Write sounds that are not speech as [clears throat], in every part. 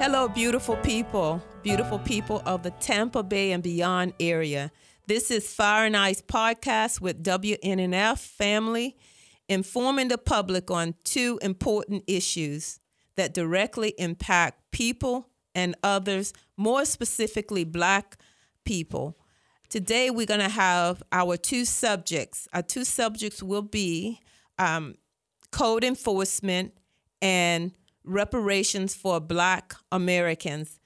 Hello, beautiful people, beautiful people of the Tampa Bay and beyond area. This is Fire and Ice podcast with WNNF family, informing the public on two important issues that directly impact people and others, more specifically, Black people. Today, we're going to have our two subjects. Our two subjects will be um, code enforcement and reparations for Black Americans,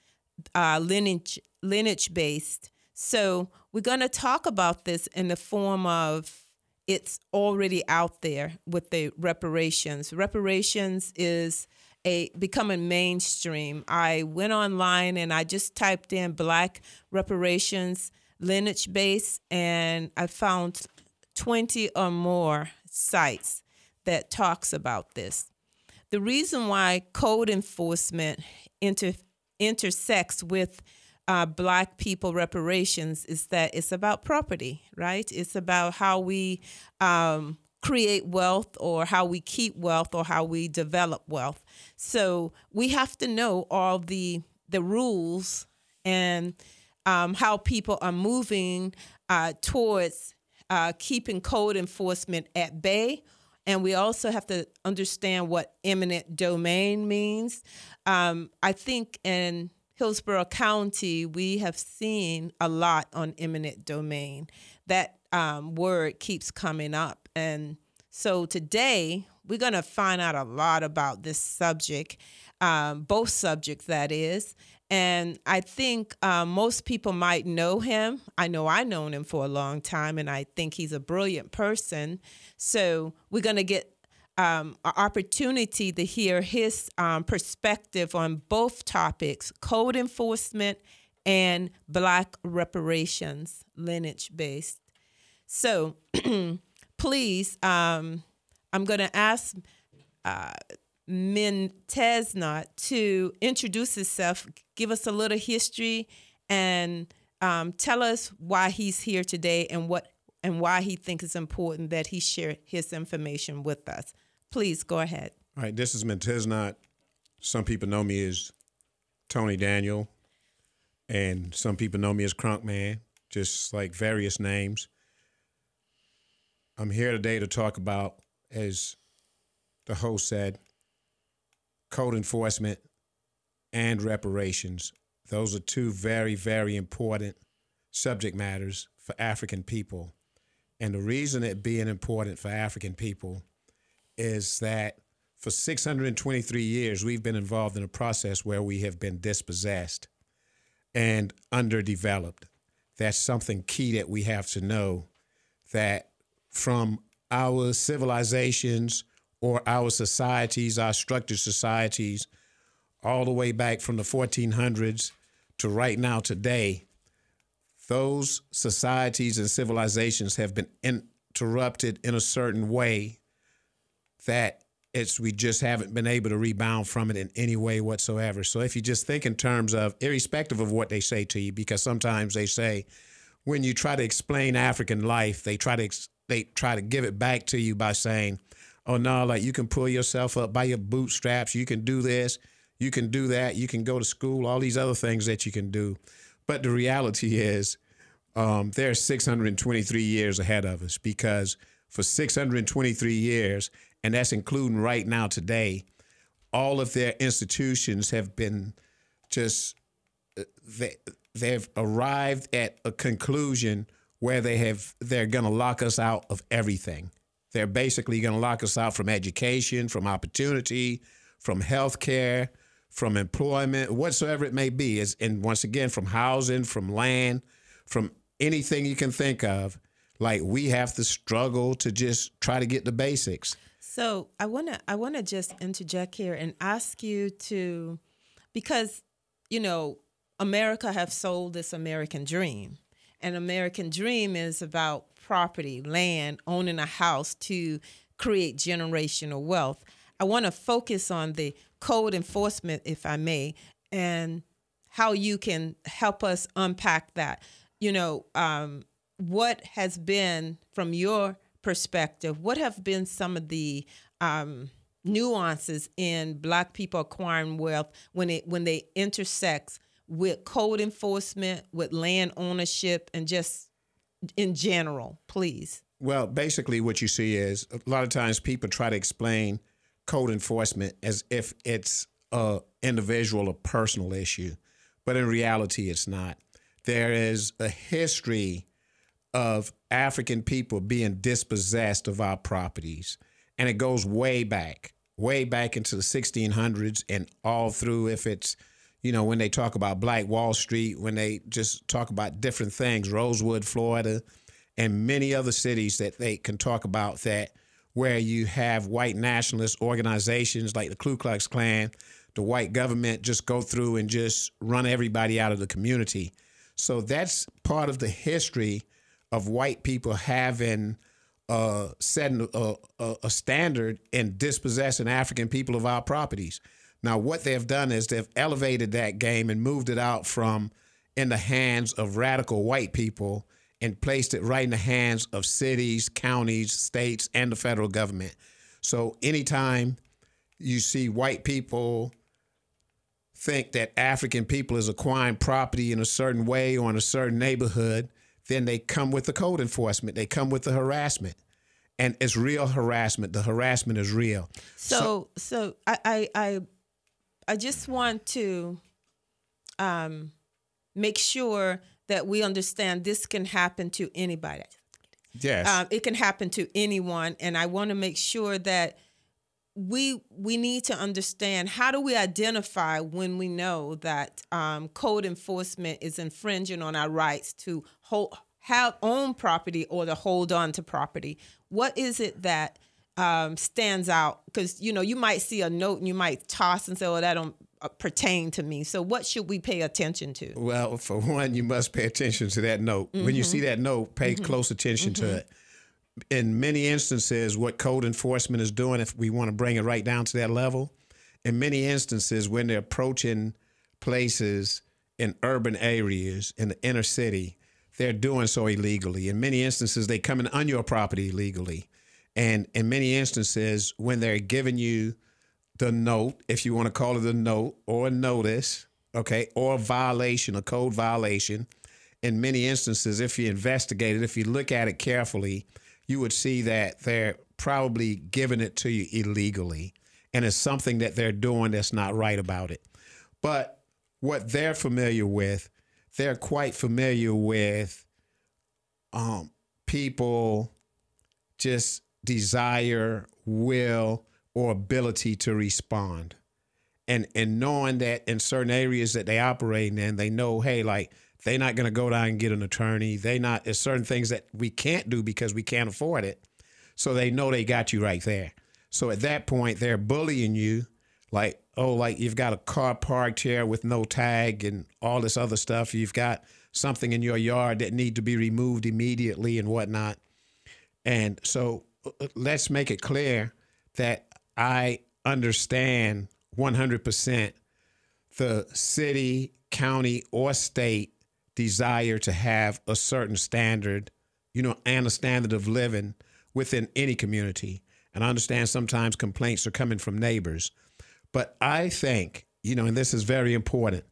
uh, lineage lineage based. So we're going to talk about this in the form of it's already out there with the reparations. Reparations is a becoming mainstream. I went online and I just typed in Black reparations lineage based, and I found 20 or more sites that talks about this. The reason why code enforcement inter, intersects with uh, black people reparations is that it's about property, right? It's about how we um, create wealth or how we keep wealth or how we develop wealth. So we have to know all the the rules and um, how people are moving uh, towards uh, keeping code enforcement at bay. And we also have to understand what eminent domain means. Um, I think in Hillsborough County, we have seen a lot on eminent domain. That um, word keeps coming up. And so today, we're going to find out a lot about this subject, um, both subjects, that is. And I think uh, most people might know him. I know I've known him for a long time, and I think he's a brilliant person. So we're going to get um, an opportunity to hear his um, perspective on both topics code enforcement and Black reparations, lineage based. So [clears throat] please, um, I'm going to ask uh, Mintesnot to introduce himself, give us a little history, and um, tell us why he's here today and what and why he thinks it's important that he share his information with us. Please go ahead. All right, this is Mintesnot. Some people know me as Tony Daniel, and some people know me as Crunk Man, just like various names. I'm here today to talk about, as the host said, code enforcement and reparations. Those are two very, very important subject matters for African people. And the reason it being important for African people is that for 623 years, we've been involved in a process where we have been dispossessed and underdeveloped. That's something key that we have to know that from our civilizations or our societies, our structured societies, all the way back from the 1400s to right now today, those societies and civilizations have been interrupted in a certain way that it's we just haven't been able to rebound from it in any way whatsoever. So if you just think in terms of irrespective of what they say to you, because sometimes they say when you try to explain African life, they try to they try to give it back to you by saying, "Oh no, like you can pull yourself up by your bootstraps, you can do this, you can do that, you can go to school, all these other things that you can do." But the reality is, um, there's 623 years ahead of us because for 623 years, and that's including right now today, all of their institutions have been just uh, they they've arrived at a conclusion where they have they're going to lock us out of everything. They're basically going to lock us out from education, from opportunity, from health care, from employment, whatsoever it may be. And once again from housing, from land, from anything you can think of. Like we have to struggle to just try to get the basics. So I wanna I wanna just interject here and ask you to because you know America have sold this American dream. And American dream is about property, land, owning a house to create generational wealth. I want to focus on the code enforcement, if I may, and how you can help us unpack that. You know, um, what has been from your perspective, what have been some of the um, nuances in black people acquiring wealth when it when they intersect with code enforcement, with land ownership, and just in general, please. Well, basically, what you see is a lot of times people try to explain code enforcement as if it's a individual or personal issue, but in reality, it's not. There is a history of African people being dispossessed of our properties, and it goes way back, way back into the 1600s and all through. If it's you know, when they talk about Black Wall Street, when they just talk about different things, Rosewood, Florida, and many other cities that they can talk about that where you have white nationalist organizations like the Ku Klux Klan, the white government just go through and just run everybody out of the community. So that's part of the history of white people having uh, setting a, a, a standard and dispossessing African people of our properties. Now, what they've done is they've elevated that game and moved it out from in the hands of radical white people and placed it right in the hands of cities, counties, states, and the federal government. So anytime you see white people think that African people is acquiring property in a certain way or in a certain neighborhood, then they come with the code enforcement. They come with the harassment. And it's real harassment. The harassment is real. So so, so I, I I just want to um, make sure that we understand this can happen to anybody. Yes. Um, it can happen to anyone, and I want to make sure that we we need to understand how do we identify when we know that um, code enforcement is infringing on our rights to hold have own property or to hold on to property. What is it that um, stands out because you know you might see a note and you might toss and say, "Well, that don't uh, pertain to me." So, what should we pay attention to? Well, for one, you must pay attention to that note. Mm-hmm. When you see mm-hmm. that note, pay mm-hmm. close attention mm-hmm. to it. In many instances, what code enforcement is doing, if we want to bring it right down to that level, in many instances, when they're approaching places in urban areas in the inner city, they're doing so illegally. In many instances, they come in on your property illegally. And in many instances, when they're giving you the note, if you want to call it a note or a notice, okay, or a violation, a code violation, in many instances, if you investigate it, if you look at it carefully, you would see that they're probably giving it to you illegally. And it's something that they're doing that's not right about it. But what they're familiar with, they're quite familiar with um, people just desire, will, or ability to respond. And and knowing that in certain areas that they operate in, they know, hey, like they're not gonna go down and get an attorney. They not there's certain things that we can't do because we can't afford it. So they know they got you right there. So at that point they're bullying you, like, oh, like you've got a car parked here with no tag and all this other stuff. You've got something in your yard that need to be removed immediately and whatnot. And so let's make it clear that I understand 100% the city, county, or state desire to have a certain standard, you know, and a standard of living within any community. And I understand sometimes complaints are coming from neighbors. But I think, you know, and this is very important,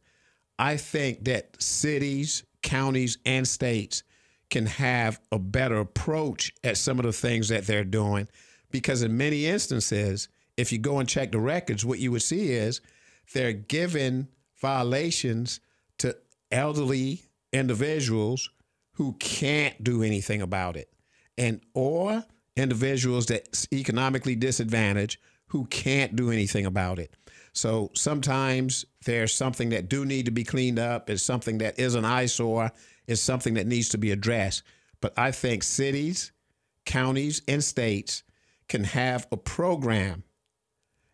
I think that cities, counties, and states can have a better approach at some of the things that they're doing. Because in many instances, if you go and check the records, what you would see is they're giving violations to elderly individuals who can't do anything about it. And or individuals that economically disadvantaged who can't do anything about it. So sometimes there's something that do need to be cleaned up. It's something that is an eyesore is something that needs to be addressed. But I think cities, counties, and states can have a program,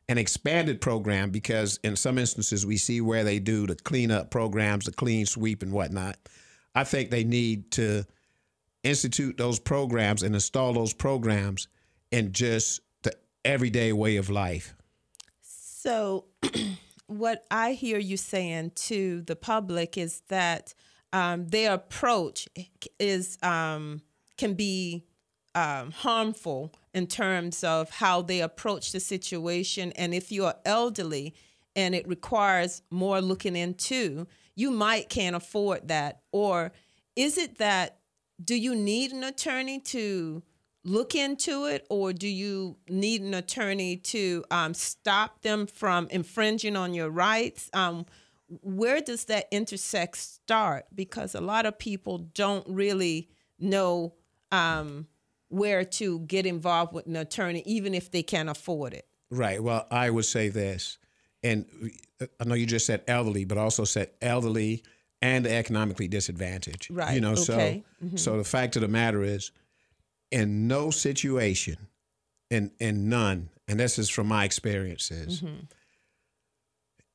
an expanded program, because in some instances we see where they do the cleanup programs, the clean sweep and whatnot. I think they need to institute those programs and install those programs in just the everyday way of life. So, [clears throat] what I hear you saying to the public is that um, their approach is um, can be um, harmful in terms of how they approach the situation. And if you're elderly and it requires more looking into, you might can't afford that. Or is it that do you need an attorney to look into it, or do you need an attorney to um, stop them from infringing on your rights? Where does that intersect start? Because a lot of people don't really know um, where to get involved with an attorney, even if they can't afford it. Right. Well, I would say this, and I know you just said elderly, but also said elderly and economically disadvantaged. Right. You know, okay. so mm-hmm. so the fact of the matter is, in no situation, in in none, and this is from my experiences, mm-hmm.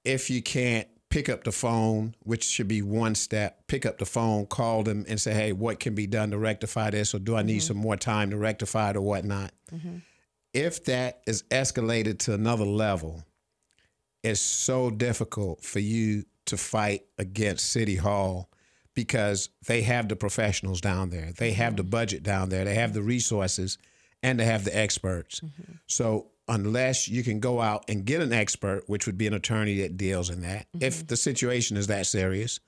if you can't pick up the phone, which should be one step, pick up the phone, call them and say, hey, what can be done to rectify this? Or do I need mm-hmm. some more time to rectify it or whatnot? Mm-hmm. If that is escalated to another level, it's so difficult for you to fight against City Hall because they have the professionals down there, they have the mm-hmm. budget down there, they have the resources, and they have the experts. Mm-hmm. So unless you can go out and get an expert, which would be an attorney that deals in that. Mm-hmm. If the situation is that serious,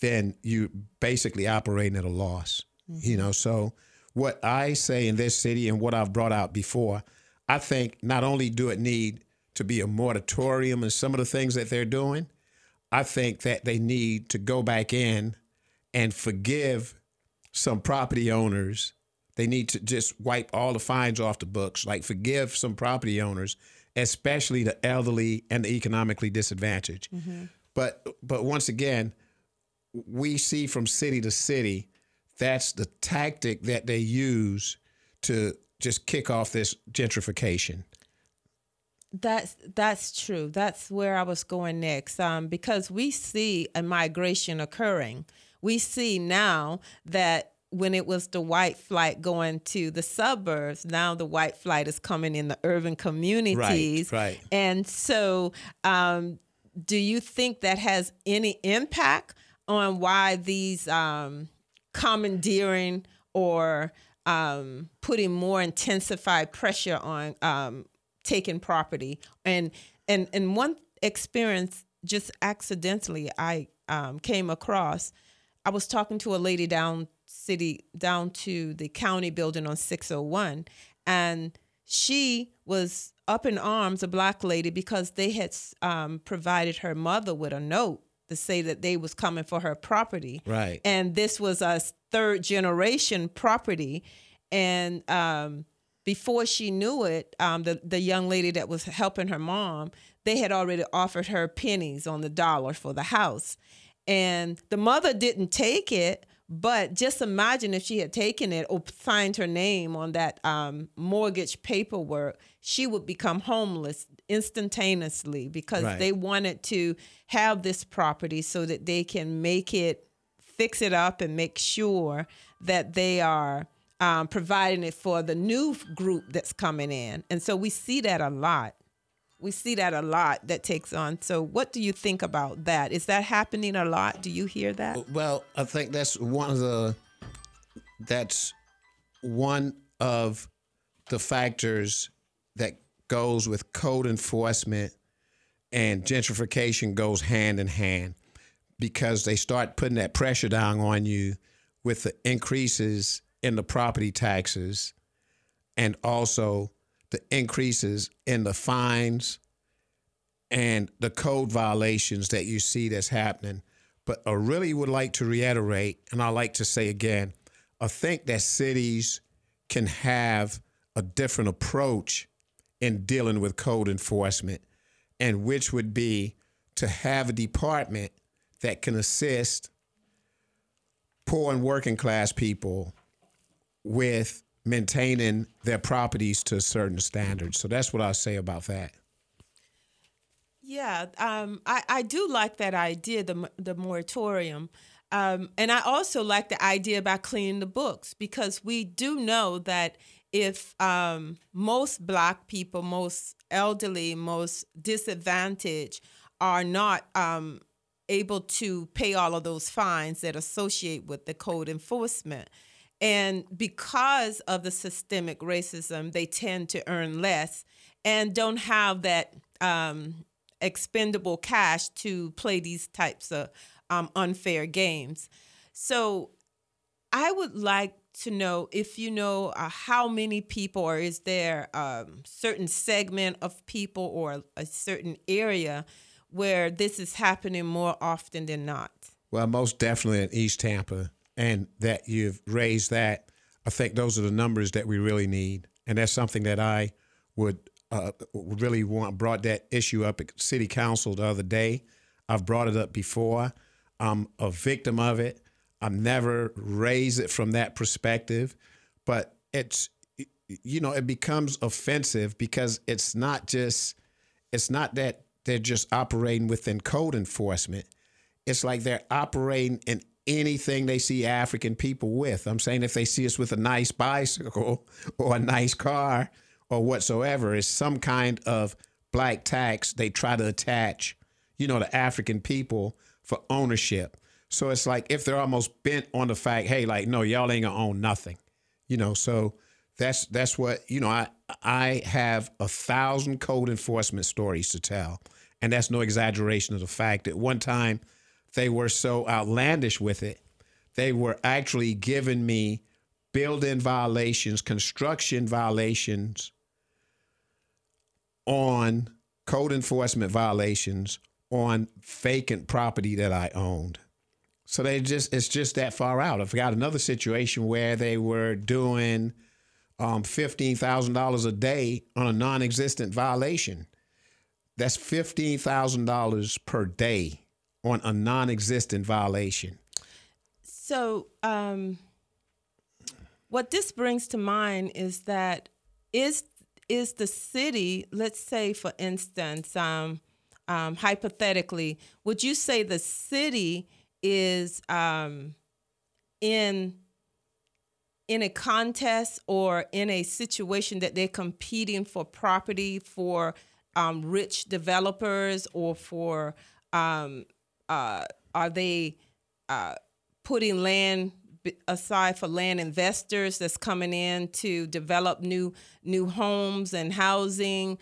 then you basically operating at a loss. Mm-hmm. You know, so what I say in this city and what I've brought out before, I think not only do it need to be a moratorium and some of the things that they're doing, I think that they need to go back in and forgive some property owners they need to just wipe all the fines off the books, like forgive some property owners, especially the elderly and the economically disadvantaged. Mm-hmm. But but once again, we see from city to city, that's the tactic that they use to just kick off this gentrification. That's that's true. That's where I was going next. Um, because we see a migration occurring. We see now that when it was the white flight going to the suburbs, now the white flight is coming in the urban communities. Right, right. And so, um, do you think that has any impact on why these um, commandeering or um, putting more intensified pressure on um, taking property? And and and one experience, just accidentally, I um, came across. I was talking to a lady down city down to the county building on 601 and she was up in arms a black lady because they had um, provided her mother with a note to say that they was coming for her property. Right. And this was a third generation property. And um, before she knew it um, the, the young lady that was helping her mom they had already offered her pennies on the dollar for the house. And the mother didn't take it but just imagine if she had taken it or signed her name on that um, mortgage paperwork, she would become homeless instantaneously because right. they wanted to have this property so that they can make it, fix it up, and make sure that they are um, providing it for the new group that's coming in. And so we see that a lot we see that a lot that takes on. So, what do you think about that? Is that happening a lot? Do you hear that? Well, I think that's one of the that's one of the factors that goes with code enforcement and gentrification goes hand in hand because they start putting that pressure down on you with the increases in the property taxes and also the increases in the fines and the code violations that you see that's happening. But I really would like to reiterate, and I like to say again, I think that cities can have a different approach in dealing with code enforcement, and which would be to have a department that can assist poor and working class people with maintaining their properties to a certain standard. So that's what I'll say about that. Yeah, um, I, I do like that idea, the, the moratorium. Um, and I also like the idea about cleaning the books because we do know that if um, most Black people, most elderly, most disadvantaged are not um, able to pay all of those fines that associate with the code enforcement, And because of the systemic racism, they tend to earn less and don't have that um, expendable cash to play these types of um, unfair games. So I would like to know if you know uh, how many people, or is there a um, certain segment of people or a certain area where this is happening more often than not? Well, most definitely in East Tampa, and that you've raised that. I think those are the numbers that we really need, and that's something that I would uh, really want brought that issue up at City Council the other day. I've brought it up before. I'm a victim of it. I've never raised it from that perspective, but it's you know it becomes offensive because it's not just it's not that they're just operating within code enforcement. It's like they're operating in anything they see African people with. I'm saying if they see us with a nice bicycle [laughs] or a nice car or whatsoever, it's some kind of black tax they try to attach, you know, to African people for ownership. So it's like if they're almost bent on the fact, hey, like, no, y'all ain't gonna own nothing. You know, so that's that's what, you know, I I have a thousand code enforcement stories to tell. And that's no exaggeration of the fact that one time they were so outlandish with it, they were actually giving me building violations, construction violations on code enforcement violations on vacant property that I owned. So they just it's just that far out. I've got another situation where they were doing um, fifteen thousand dollars a day on a non-existent violation. That's fifteen thousand dollars per day on a non-existent violation. So, um, what this brings to mind is that is is the city, let's say, for instance, um, um, hypothetically, would you say the city is um, in in a contest or in a situation that they're competing for property for um, rich developers or for um, uh, are they uh, putting land aside for land investors that's coming in to develop new new homes and housing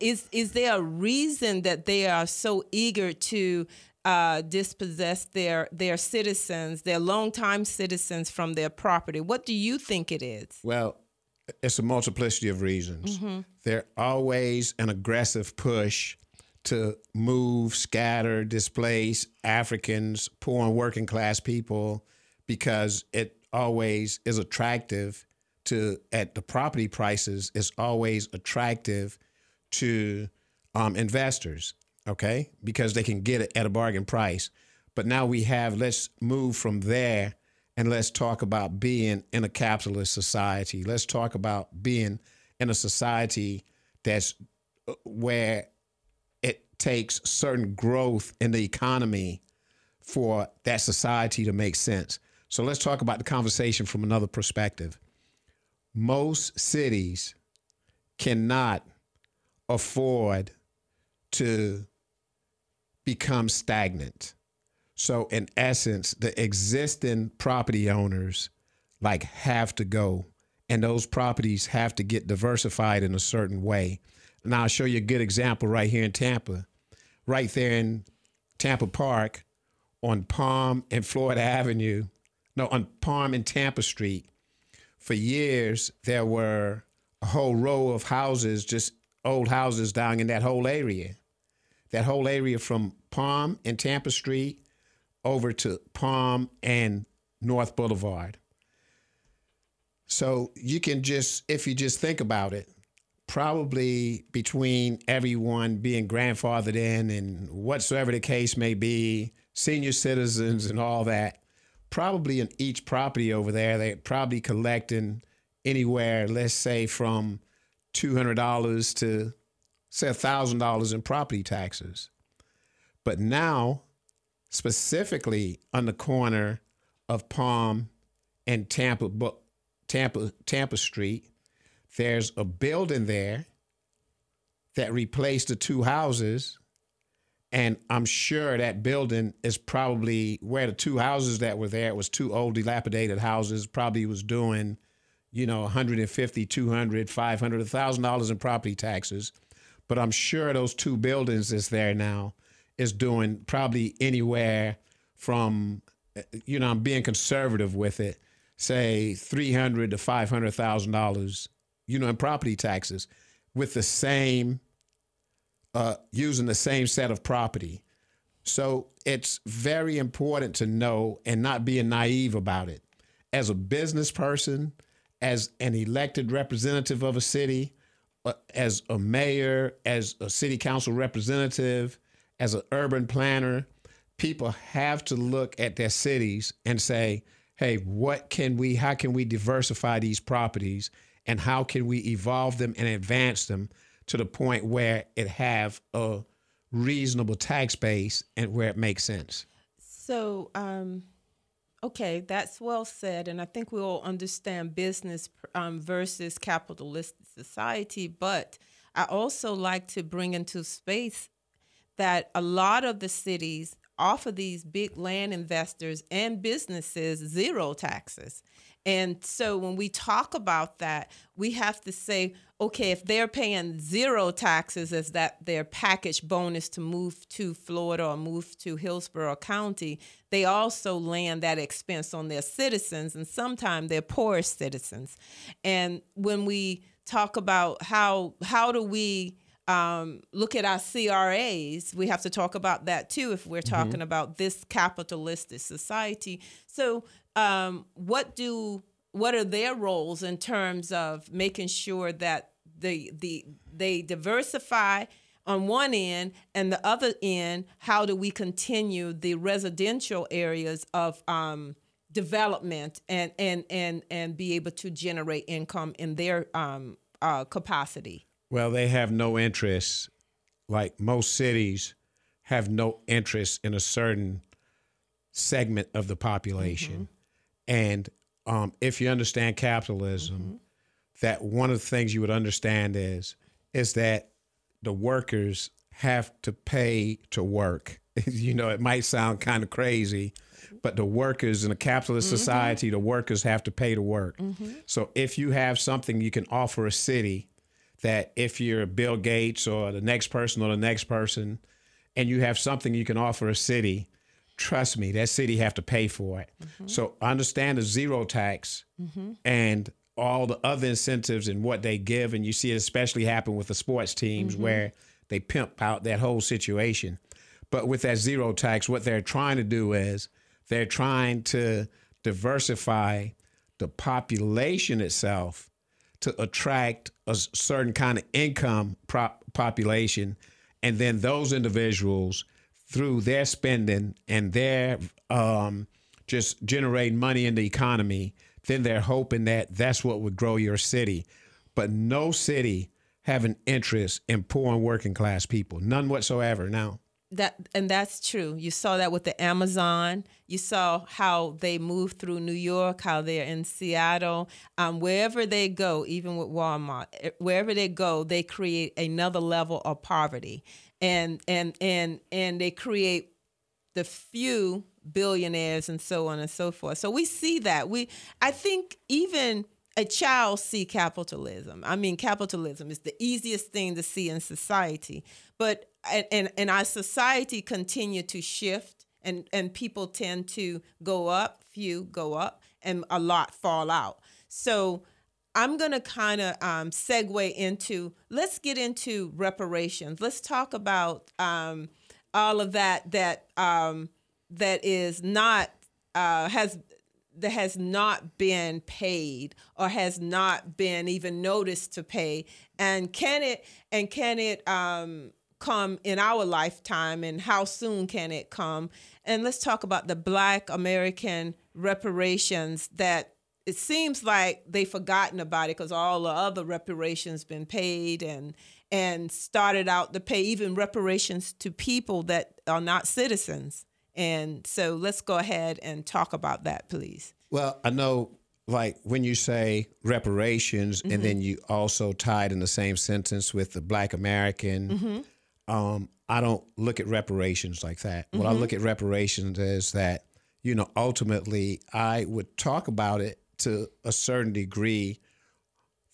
is is there a reason that they are so eager to uh, dispossess their their citizens, their longtime citizens, from their property. What do you think it is? Well, it's a multiplicity of reasons. Mm-hmm. There's always an aggressive push to move, scatter, displace Africans, poor and working class people, because it always is attractive to at the property prices. It's always attractive to um, investors okay, because they can get it at a bargain price. But now we have, let's move from there and let's talk about being in a capitalist society. Let's talk about being in a society that's uh, where takes certain growth in the economy for that society to make sense. So let's talk about the conversation from another perspective. Most cities cannot afford to become stagnant. So in essence, the existing property owners like have to go and those properties have to get diversified in a certain way. And I'll show you a good example right here in Tampa. Right there in Tampa Park on Palm and Florida Avenue, no, on Palm and Tampa Street. For years, there were a whole row of houses, just old houses down in that whole area that whole area from Palm and Tampa Street over to Palm and North Boulevard. So you can just, if you just think about it, probably between everyone being grandfathered in and whatsoever the case may be, senior citizens and all that, probably in each property over there, they're probably collecting anywhere, let's say from $200 to say $1,000 in property taxes. But now, specifically on the corner of Palm and Tampa, Tampa, Tampa Street, there's a building there that replaced the two houses, And I'm sure that building is probably where the two houses that were there, it was two old dilapidated houses, probably was doing, you know, 150, 200, 500, 1000 dollars in property taxes. But I'm sure those two buildings that's there now is doing probably anywhere from, you know, I'm being conservative with it, say 300 to 500,000 dollars, you know, in property taxes with the same uh, using the same set of property. So it's very important to know and not being naive about it. As a business person, as an elected representative of a city, uh, as a mayor, as a city council representative, as an urban planner, people have to look at their cities and say, hey, what can we, how can we diversify these properties and how can we evolve them and advance them to the point where it have a reasonable tax base and where it makes sense. So, um, okay, that's well said, and I think we all understand business um, versus capitalist society. But I also like to bring into space that a lot of the cities offer these big land investors and businesses zero taxes. And so when we talk about that, we have to say, okay, if they're paying zero taxes as that their package bonus to move to Florida or move to Hillsborough County, they also land that expense on their citizens and sometimes their poorest citizens. And when we talk about how how do we um, look at our CRAs, we have to talk about that too if we're talking mm-hmm. about this capitalistic society. So, um, what do what are their roles in terms of making sure that the the they diversify on one end and the other end how do we continue the residential areas of um, development and and and and be able to generate income in their um, uh, capacity well they have no interest like most cities have no interest in a certain segment of the population mm-hmm. and um, if you understand capitalism mm-hmm that one of the things you would understand is is that the workers have to pay to work. [laughs] you know, it might sound kind of crazy, but the workers in a capitalist mm-hmm. society, the workers have to pay to work. Mm-hmm. So if you have something you can offer a city that if you're Bill Gates or the next person or the next person and you have something you can offer a city, trust me, that city have to pay for it. Mm-hmm. So understand the zero tax mm-hmm. and all the other incentives and what they give, and you see it especially happen with the sports teams mm-hmm. where they pimp out that whole situation. But with that zero tax, what they're trying to do is they're trying to diversify the population itself to attract a certain kind of income prop population, and then those individuals through their spending and their um, just generating money in the economy then they're hoping that that's what would grow your city. But no city have an interest in poor and working class people, none whatsoever. Now, that and that's true. You saw that with the Amazon. You saw how they move through New York, how they're in Seattle. Um, wherever they go, even with Walmart, eh, wherever they go, they create another level of poverty, and and and and they create the few billionaires and so on and so forth. So we see that. We I think even a child see capitalism. I mean capitalism is the easiest thing to see in society. But and and our society continue to shift and and people tend to go up, few go up and a lot fall out. So I'm going to kind of um, segue into let's get into reparations. Let's talk about um, all of that that um, that is not uh, has that has not been paid or has not been even noticed to pay and can it and can it um, come in our lifetime and how soon can it come and let's talk about the black american reparations that it seems like they've forgotten about it because all the other reparations been paid and and started out to pay even reparations to people that are not citizens and so let's go ahead and talk about that, please. Well, I know like when you say reparations mm-hmm. and then you also tied in the same sentence with the black American, mm-hmm. Um, I don't look at reparations like that. What Mm-hmm. I look at reparations is that, you know, ultimately I would talk about it to a certain degree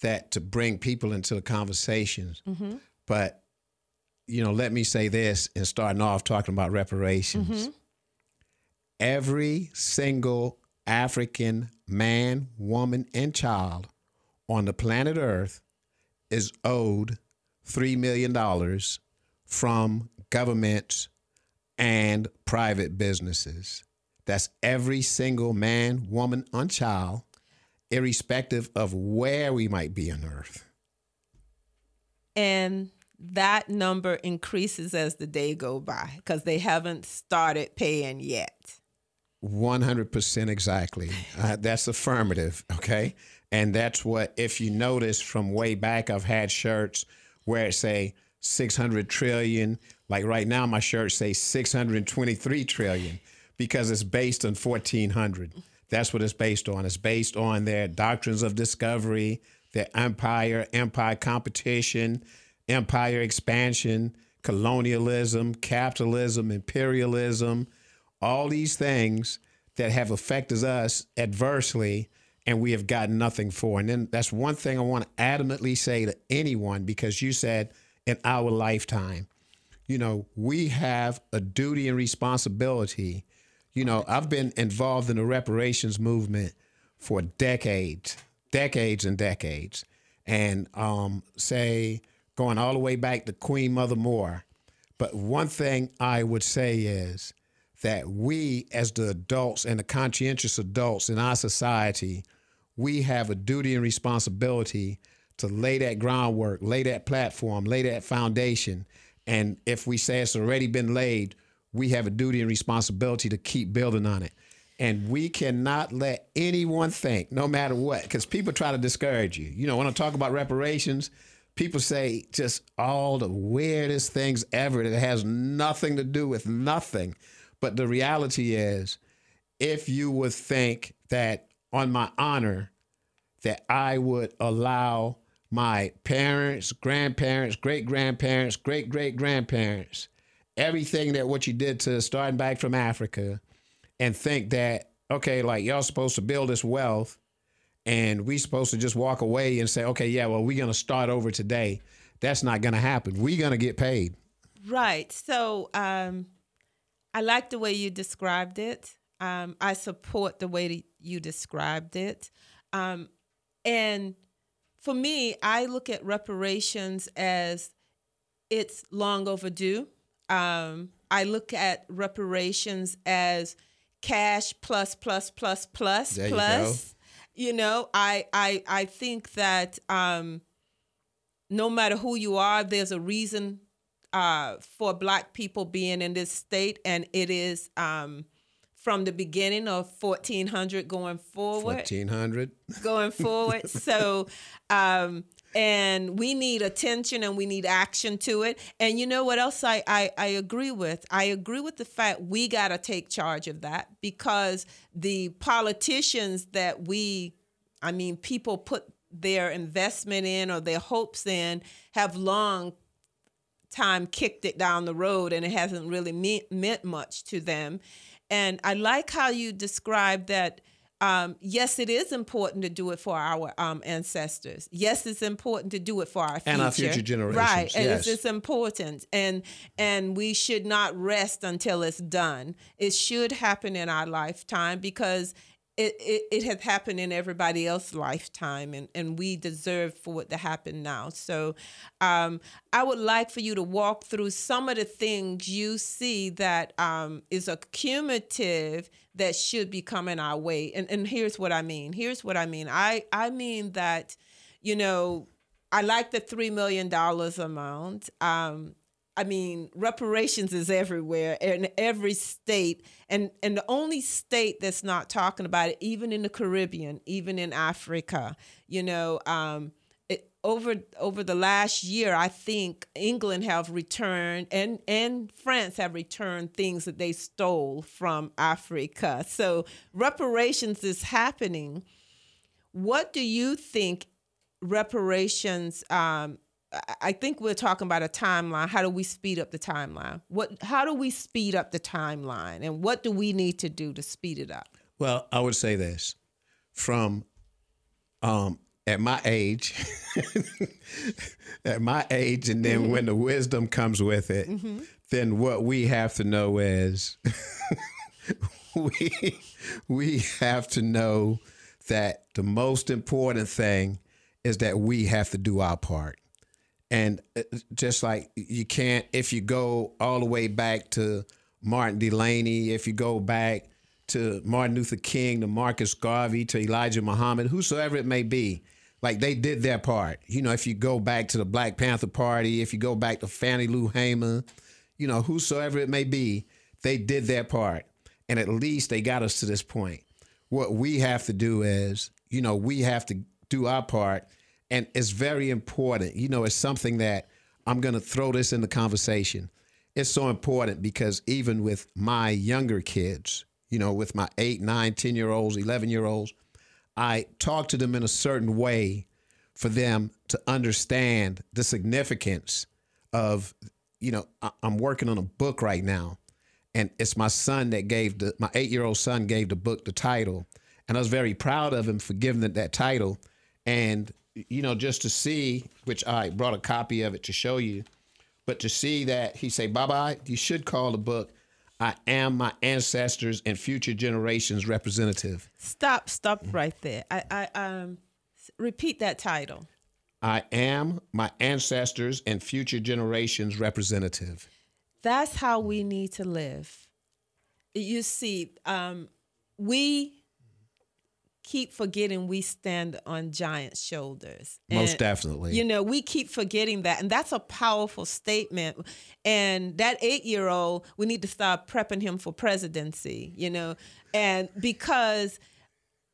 that to bring people into the conversations. Mm-hmm. But, you know, let me say this in starting off talking about reparations. Mm-hmm. Every single African man, woman, and child on the planet Earth is owed $3 million from governments and private businesses. That's every single man, woman, and child, irrespective of where we might be on earth. and that number increases as the day go by because they haven't started paying yet. 100% exactly. Uh, that's affirmative, okay? And that's what, if you notice from way back, I've had shirts where it say 600 trillion. Like right now, my shirts say 623 trillion because it's based on 1400. That's what it's based on. It's based on their doctrines of discovery, their empire, empire competition, empire expansion, colonialism, capitalism, imperialism, all these things that have affected us adversely and we have gotten nothing for. And then that's one thing I want to adamantly say to anyone because you said in our lifetime, you know, we have a duty and responsibility. You know, I've been involved in the reparations movement for decades, decades and decades. And um, say, going all the way back to Queen Mother Moore. But one thing I would say is that we, as the adults and the conscientious adults in our society, we have a duty and responsibility to lay that groundwork, lay that platform, lay that foundation. And if we say it's already been laid, we have a duty and responsibility to keep building on it. And we cannot let anyone think, no matter what, because people try to discourage you. You know, when I talk about reparations, people say just all the weirdest things ever that has nothing to do with nothing. But the reality is, if you would think that on my honor, that I would allow my parents, grandparents, great grandparents, great great grandparents, everything that what you did to starting back from Africa, and think that, okay, like y'all supposed to build this wealth and we supposed to just walk away and say, okay, yeah, well, we're to start over today. That's not to happen. We're to get paid. Right. So um, I like the way you described it. Um, I support the way you described it. Um, and for me, I look at reparations as it's long overdue. Um, I look at reparations as cash plus plus plus plus There you plus. You know, I I I think that um, no matter who you are, there's a reason uh, for Black people being in this state, and it is um, from the beginning of 1400 going forward 1400. going [laughs] forward. so, um, and we need attention and we need action to it. And you know what else I, I, I agree with? I agree with the fact we got to take charge of that because the politicians that we, I mean, people put their investment in or their hopes in have long time kicked it down the road and it hasn't really meant, meant much to them. And I like how you describe that. Um, yes, it is important to do it for our um, ancestors. Yes, it's important to do it for our future. And our future generations, Right, and it's, it's important, and and we should not rest until it's done. It should happen in our lifetime because it, it, it has happened in everybody else's lifetime and, and we deserve for it to happen now. So um, I would like for you to walk through some of the things you see that um, is a cumulative that should be coming our way. And, and here's what I mean. Here's what I mean. I, I mean that, you know, I like the $3 million amount. Um, I mean, reparations is everywhere in every state, and and the only state that's not talking about it, even in the Caribbean, even in Africa, you know, um, it, over over the last year, I think England have returned and and France have returned things that they stole from Africa. So reparations is happening. What do you think reparations? Um, I think we're talking about a timeline. How do we speed up the timeline? What? How do we speed up the timeline? And what do we need to do to speed it up? Well, I would say this from um, at my age, [laughs] at my age, and then mm-hmm. when the wisdom comes with it, mm-hmm. then what we have to know is [laughs] we we have to know that the most important thing is that we have to do our part. And uh, just like you can't, if you go all the way back to Martin Delany, if you go back to Martin Luther King, to Marcus Garvey, to Elijah Muhammad, whosoever it may be, like they did their part. You know, if you go back to the Black Panther Party, if you go back to Fannie Lou Hamer, you know, whosoever it may be, they did their part. And at least they got us to this point. What we have to do is, you know, we have to do our part. And it's very important. You know, it's something that I'm going to throw this in the conversation. It's so important because even with my younger kids, you know, with my eight, nine, 10 year olds, 11 year olds, I talk to them in a certain way for them to understand the significance of, you know, I'm working on a book right now. And it's my son that gave the, my eight year old son gave the book the title. And I was very proud of him for giving it that title. And, you know, just to see, which I brought a copy of it to show you, but to see that he say, bye bye, you should call the book I am my ancestors and future generations representative. Stop, stop right there. I, I um repeat that title. I am my ancestors and future generations representative. That's how we need to live. You see, um, we keep forgetting we stand on giant shoulders. And, Most definitely. You know, we keep forgetting that. And that's a powerful statement. And that eight year old, we need to start prepping him for presidency, you know, and because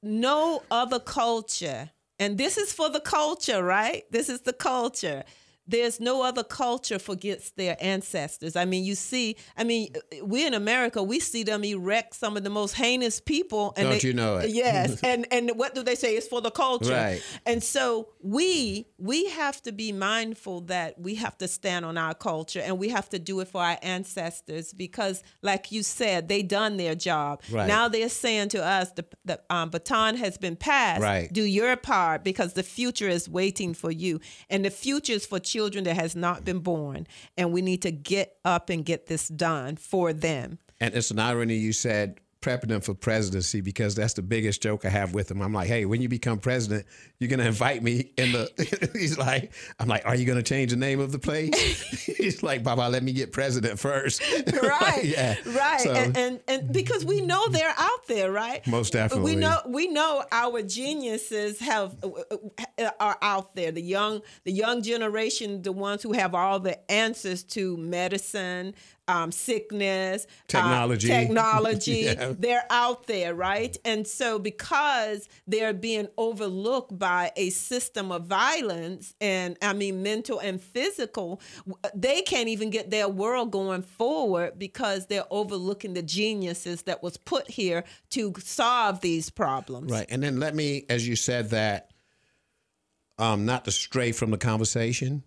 no other culture, and this is for the culture, right? This is the culture there's no other culture forgets their ancestors. I mean, you see, I mean, we in America, we see them erect some of the most heinous people. And Don't they, you know it? [laughs] Yes, [laughs] and and what do they say? It's for the culture, right? And so we we have to be mindful that we have to stand on our culture, and we have to do it for our ancestors because, like you said, they done their job. Right. Now they're saying to us, the the um, baton has been passed. Right. Do your part because the future is waiting for you, and the future is for children that has not been born, and we need to get up and get this done for them. And it's an irony you said prepping them for presidency because that's the biggest joke I have with him. I'm like, hey, when you become president, you're gonna invite me in the. [laughs] he's like, I'm like, are you gonna change the name of the place? [laughs] he's like, Baba, let me get president first. [laughs] Right. yeah. Right. So, and, and and because we know they're out there, right? Most definitely. We know we know our geniuses have uh, are out there. The young the young generation, the ones who have all the answers to medicine, um, sickness, technology, uh, [laughs] technology. yeah. They're out there, right? And so because they're being overlooked by a system of violence, and I mean mental and physical, they can't even get their world going forward because they're overlooking the geniuses that was put here to solve these problems. Right, and then let me, as you said that, um, not to stray from the conversation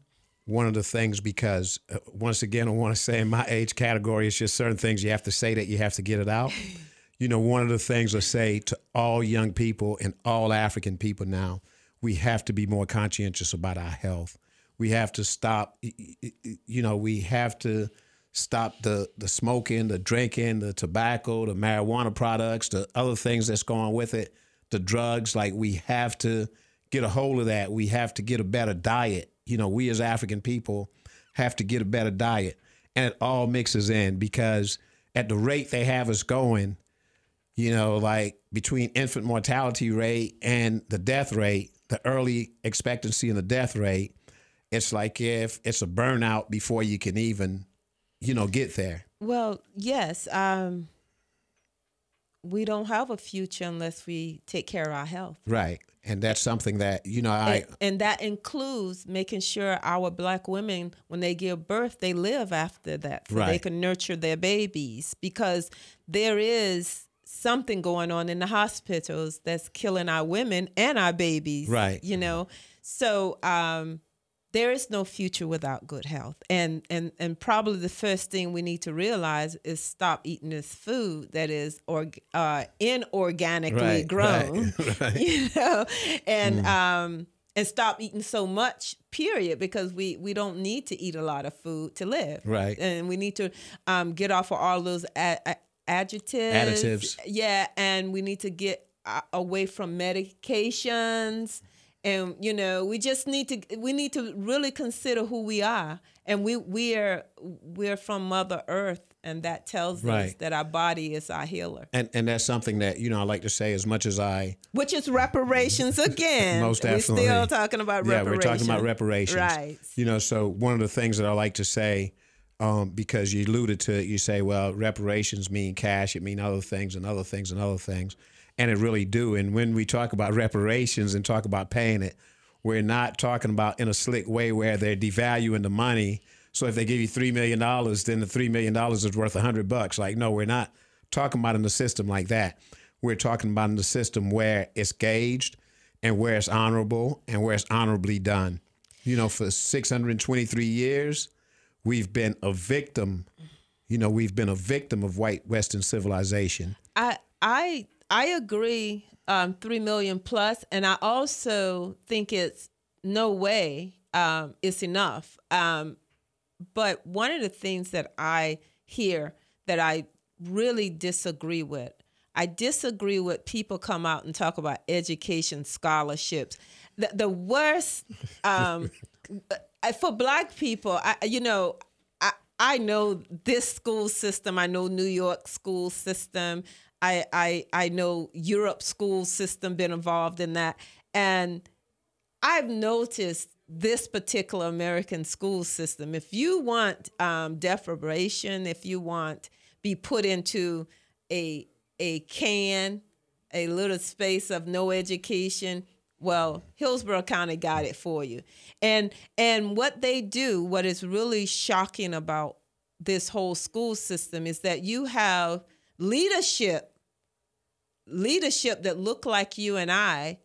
one of the things because uh, once again, I want to say in my age category, it's just certain things you have to say that you have to get it out. [laughs] you know, one of the things I say to all young people and all African people now, we have to be more conscientious about our health. We have to stop, you know, we have to stop the, the smoking, the drinking, the tobacco, the marijuana products, the other things that's going with it, the drugs. Like, we have to get a hold of that. We have to get a better diet you know, we as African people have to get a better diet. And it all mixes in because at the rate they have us going, you know, like between infant mortality rate and the death rate, the early expectancy and the death rate, it's like if it's a burnout before you can even, you know, get there. Well, yes. Um, we don't have a future unless we take care of our health. Right and that's something that you know I and, and, that includes making sure our black women when they give birth they live after that so right. they can nurture their babies because there is something going on in the hospitals that's killing our women and our babies right you know so um there is no future without good health. And and and probably the first thing we need to realize is stop eating this food that is or uh, inorganically Right, grown. right, [laughs] [laughs] right. You know, and um and stop eating so much period because we we don't need to eat a lot of food to live Right. and we need to um, get off of all those a- a- adjectives Additives. yeah and we need to get uh, away from medications and you know we just need to we need to really consider who we are. And we we are we're from mother earth and that tells us that our body is our healer. And and that's something that you know I like to say as much as I which is reparations again. [laughs] Most we're still talking about reparations. yeah reparations we're talking about reparations. Right. You know so one of the things that I like to say um, because you alluded to it you say well reparations mean cash it mean other things and other things and other things and it really do. And when we talk about reparations and talk about paying it we're not talking about in a slick way where they're devaluing the money. So if they give you three million dollars then the three million dollars is worth a hundred bucks. Like no we're not talking about in the system like that. We're talking about in the system where it's gauged and where it's honorable and where it's honorably done. You know, for 623 years, we've been a victim. You know, we've been a victim of white Western civilization. I I I agree. Um, three million plus, and I also think it's no way um, it's enough. Um, but one of the things that I hear that I really disagree with, I disagree with people come out and talk about education scholarships. The, the worst um, [laughs] for black people, I, you know, I, I know this school system. I know New York school system. I, I, I know Europe school system been involved in that. And I've noticed this particular American school system. If you want um, if you want be put into a a can, a little space of no education, well, Hillsborough County got it for you. And and what they do, what is really shocking about this whole school system is that you have leadership leadership that look like you and I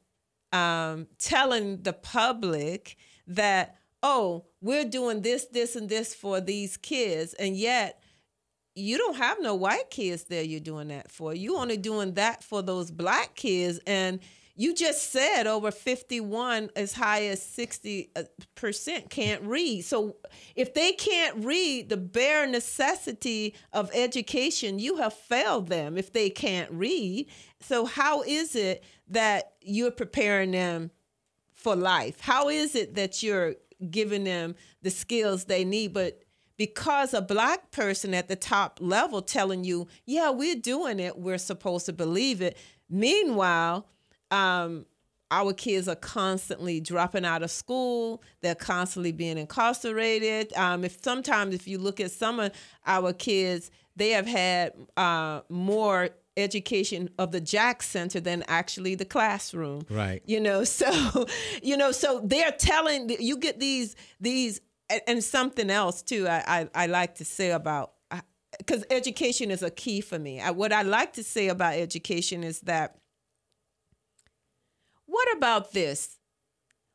um, telling the public that, oh, we're doing this, this, and this for these kids. And yet, you don't have no white kids there you're doing that for. You only doing that for those black kids. And you just said over 51 as high as 60 uh, percent can't read. So if they can't read the bare necessity of education, you have failed them if they can't read. So how is it that you're preparing them for life? How is it that you're giving them the skills they need but because a black person at the top level telling you, yeah, we're doing it, we're supposed to believe it. Meanwhile, um, our kids are constantly dropping out of school. They're constantly being incarcerated. Um, if sometimes, if you look at some of our kids, they have had uh, more education of the Jack Center than actually the classroom. Right. You know, [laughs] so you know, so they're telling you get these these and, something else too. I I, I like to say about because education is a key for me. I, what I like to say about education is that what about this?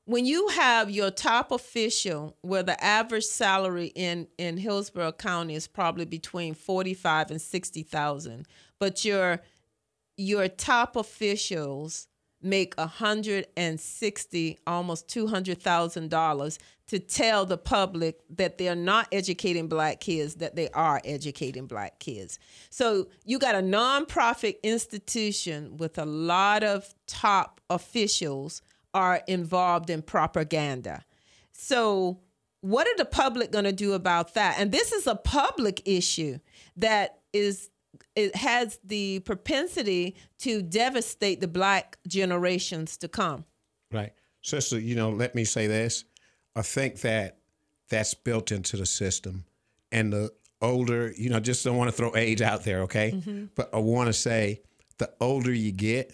When you have your top official, where the average salary in, in Hillsborough County is probably between forty five and sixty thousand, but your your top officials make a hundred and sixty, almost two hundred thousand dollars to tell the public that they're not educating black kids, that they are educating black kids. So you got a nonprofit institution with a lot of top officials are involved in propaganda. So what are the public going to do about that? And this is a public issue that is it has the propensity to devastate the black generations to come. Right. Sister, you know, let me say this. I think that that's built into the system. And the older, you know, just don't want to throw age out there, okay? Mm-hmm. But I want to say the older you get,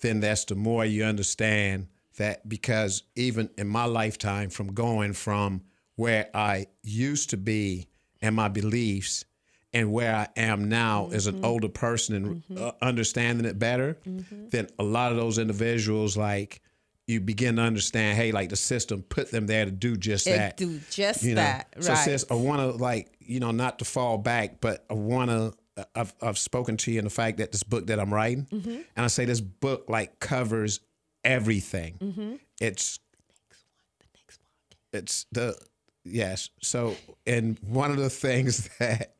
then that's the more you understand that because even in my lifetime, from going from where I used to be and my beliefs and where I am now mm-hmm. as an older person and mm-hmm. uh, understanding it better, mm-hmm. then a lot of those individuals, like you begin to understand, hey, like the system put them there to do just It that. do just you know? that, So right. sis, I want to like, you know, not to fall back, but I want to. I've I've spoken to you in the fact that this book that I'm writing, Mm-hmm. and I say this book like covers everything. Mm-hmm. It's it's the next book. It's the yes. So, and one of the things [laughs] that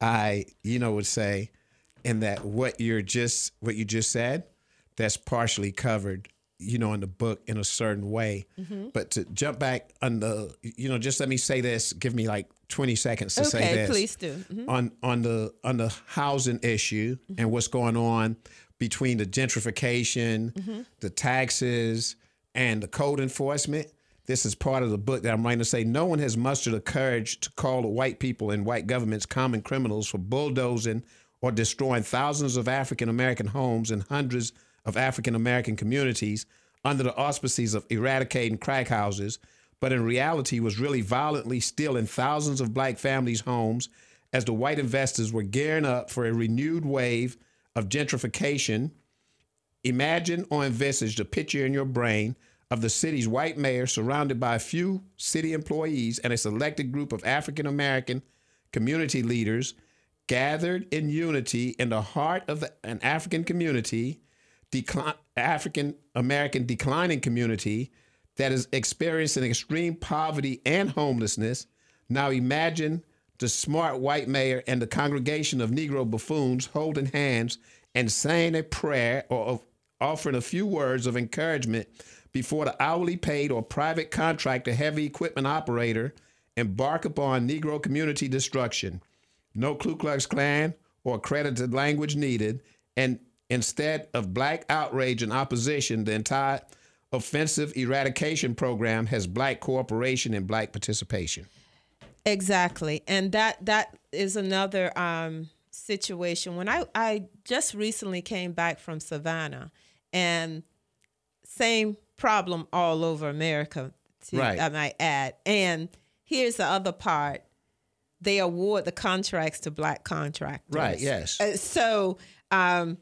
I, you know, would say, and that what you're just what you just said, that's partially covered, you know, in the book in a certain way. Mm-hmm. But to jump back on the, you know, just let me say this. Give me like 20 seconds to say Okay, this please do. Mhm. on on the on the housing issue and what's going on between the gentrification, the taxes, and the code enforcement. This is part of the book that I'm writing to say no one has mustered the courage to call the white people and white governments common criminals for bulldozing or destroying thousands of African American homes and hundreds of African American communities under the auspices of eradicating crack houses, but in reality was really violently stealing thousands of black families' homes as the white investors were gearing up for a renewed wave of gentrification. Imagine or envisage the picture in your brain of the city's white mayor surrounded by a few city employees and a selected group of African American community leaders gathered in unity in the heart of the, an African community, decli- African American declining community that is experiencing extreme poverty and homelessness. Now imagine the smart white mayor and the congregation of Negro buffoons holding hands and saying a prayer or offering a few words of encouragement before the hourly paid or private contractor heavy equipment operator embark upon Negro community destruction. No Ku Klux Klan or accredited language needed, and instead of black outrage and opposition, the entire offensive eradication program has black cooperation and black participation. Exactly, and that that is another um, situation. When I I just recently came back from Savannah, and same problem all over America. To, Right. I might add, and here's the other part: they award the contracts to black contractors. Right, yes. Uh, so, um,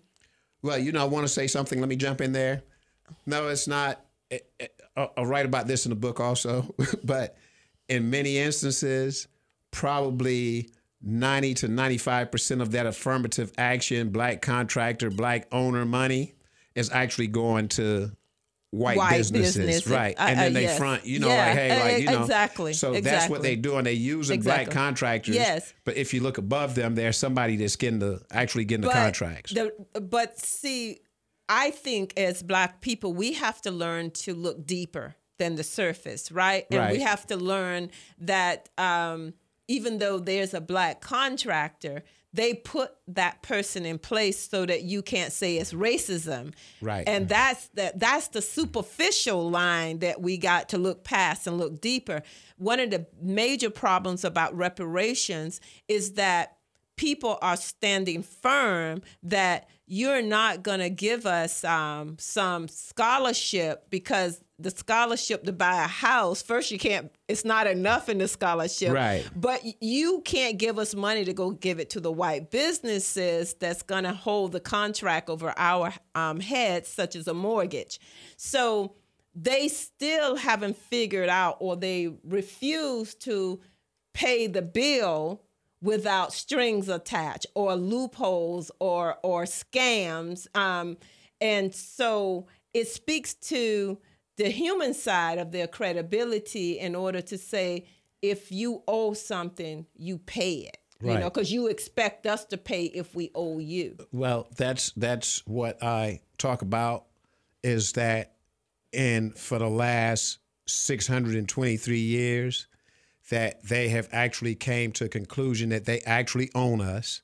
Well, you know, I want to say something. Let me jump in there. No, it's not. eh, eh, I- I'll write about this in the book also, [laughs] but in many instances, probably 90 to 95% of that affirmative action, black contractor, black owner money is actually going to white, White businesses. business. Right. Uh, and then uh, they yes. front, you know, Yeah, like, hey, uh, like, you know. exactly, So that's what they do. And they using black contractors. Yes. But if you look above them, there's somebody that's getting the, actually getting the contracts. The, but see, I think as black people, we have to learn to look deeper than the surface, right? And we have to learn that um, even though there's a black contractor, they put that person in place so that you can't say it's racism. Right. And that's the, that's the superficial line that we got to look past and look deeper. One of the major problems about reparations is that people are standing firm that you're not going to give us um, some scholarship because the scholarship to buy a house first you can't it's not enough in the scholarship. Right. but you can't give us money to go give it to the white businesses that's going to hold the contract over our um, heads such as a mortgage. So they still haven't figured out or they refuse to pay the bill without strings attached or loopholes or or scams. Um, and so it speaks to the human side of their credibility in order to say if you owe something you pay it Right. you know because you expect us to pay if we owe you Well, that's that's what I talk about is that in for the last 623 years that they have actually came to a conclusion that they actually own us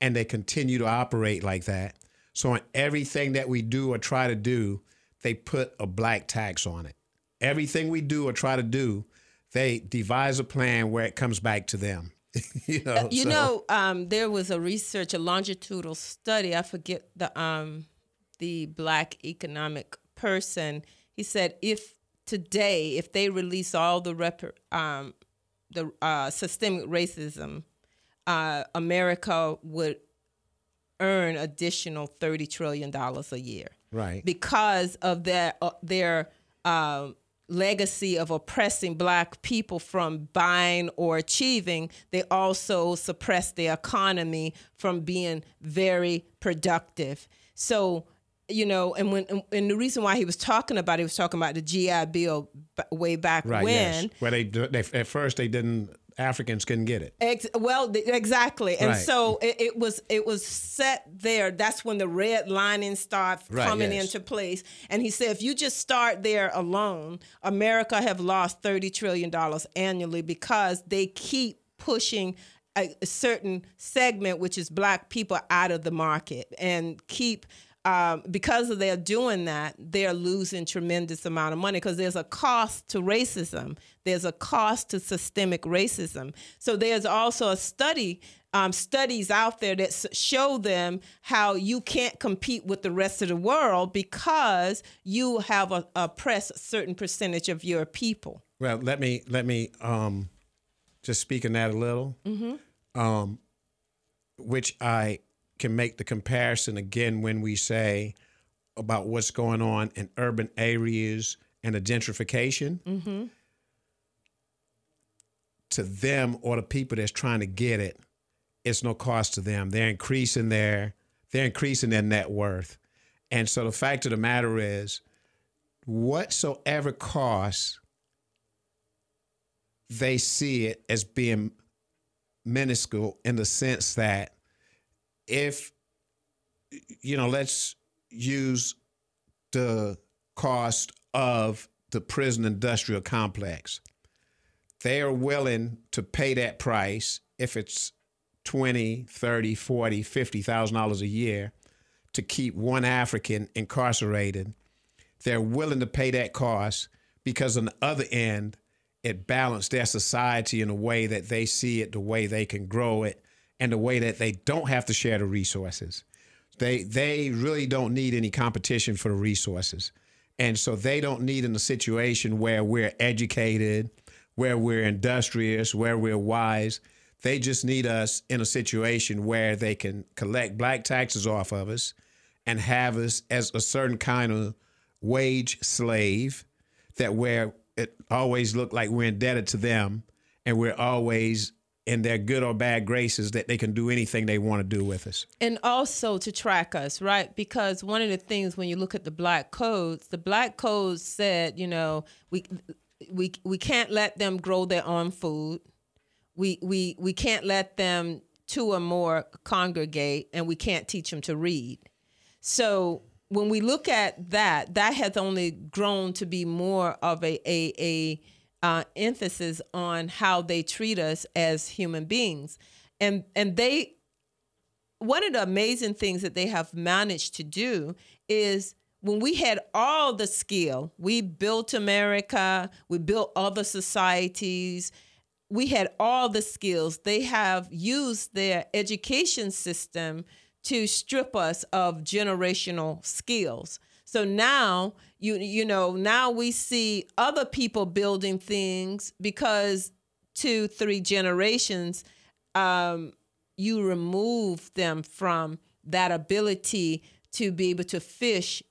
and they continue to operate like that. So in everything that we do or try to do, they put a black tax on it. Everything we do or try to do, they devise a plan where it comes back to them. [laughs] you know, You so- know, um, there was a research, a longitudinal study. I forget the um, the black economic person. He said if today, if they release all the rep- um, the uh, systemic racism, uh, America would earn additional thirty trillion dollars a year right. because of their uh, their um, legacy of oppressing black people from buying or achieving, they also suppress the economy from being very productive. So, you know, and when and the reason why he was talking about it, he was talking about the GI Bill way back Right. when. Yes. Where they, they at first they didn't Africans couldn't get it. Ex- well, th- exactly, and Right. so it, it was it was set there. That's when the red lining started Right, coming yes. into place. And he said, if you just start there alone, America have lost thirty trillion dollars annually because they keep pushing a, a certain segment, which is black people, out of the market, and keep. Um, because of they're doing that, they're losing tremendous amount of money because there's a cost to racism. There's a cost to systemic racism. So there's also a study, um, studies out there that s- show them how you can't compete with the rest of the world because you have a, oppressed a certain percentage of your people. Well, let me let me um, just speak on that a little, um, which I can make the comparison again when we say about what's going on in urban areas and the gentrification. Mm-hmm. To them or the people that's trying to get it, it's no cost to them. They're increasing their they're increasing their net worth, and so the fact of the matter is, whatsoever cost, they see it as being minuscule in the sense that if you know let's use the cost of the prison industrial complex. They are willing to pay that price if it's 20 30 40 50000 dollars a year to keep one african incarcerated. They're willing to pay that cost because on the other end it balanced their society in a way that they see it the way they can grow it and the way that they don't have to share the resources. They they really don't need any competition for the resources. And so they don't need in a situation where we're educated where we're industrious where we're wise. They just need us in a situation where they can collect black taxes off of us and have us as a certain kind of wage slave that where it always looked like we're indebted to them and we're always in their good or bad graces that they can do anything they want to do with us. and also to track us, right? Because one of the things when you look at the black codes, the black codes said, you know, we we we can't let them grow their own food. We we we can't let them two or more congregate, and we can't teach them to read. So when we look at that, that has only grown to be more of a a, a uh, emphasis on how they treat us as human beings, and and they one of the amazing things that they have managed to do is when we had all the skill, we built America, we built other societies, we had all the skills. They have used their education system to strip us of generational skills. So now you you know now we see other people building things because two three generations um, you remove them from that ability to be able to fish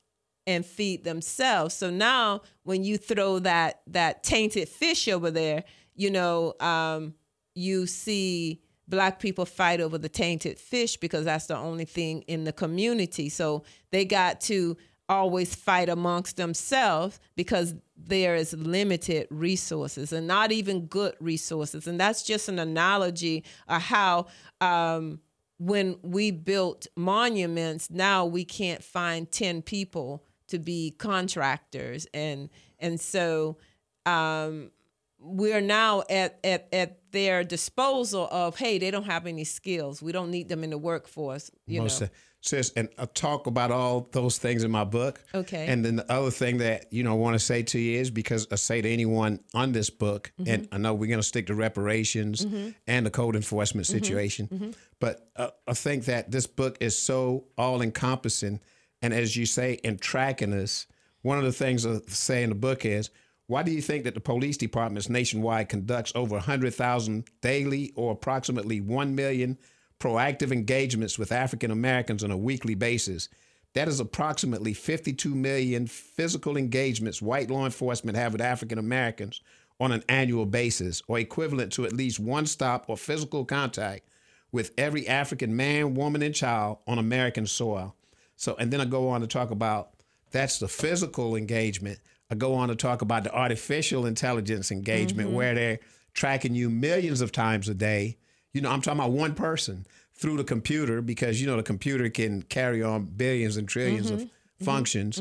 and feed themselves. So now when you throw that that tainted fish over there, you know, um, you see black people fight over the tainted fish because that's the only thing in the community. So they got to always fight amongst themselves because there is limited resources and not even good resources. And that's just an analogy of how um, when we built monuments, now we can't find 10 people to be contractors. And and so um, we're now at, at at their disposal of hey they don't have any skills we don't need them in the workforce you Most know sis, and I talk about all those things in my book. Okay. And then the other thing that you know I want to say to you is because I say to anyone on this book, Mm-hmm. and I know we're going to stick to reparations and the code enforcement Mm-hmm. situation, but uh, I think that this book is so all encompassing, and as you say, in tracking us, one of the things I say in the book is. Why do you think that the police departments nationwide conducts over 100,000 daily or approximately 1 million proactive engagements with African Americans on a weekly basis That is approximately 52 million physical engagements white law enforcement have with African Americans on an annual basis, or equivalent to at least one stop or physical contact with every African man, woman, and child on American soil. So, and then I go on to talk about that's the physical engagement. I go on to talk about the artificial intelligence engagement Mm-hmm. where they're tracking you millions of times a day. You know, I'm talking about one person through the computer because you know the computer can carry on billions and trillions Mm-hmm. of functions.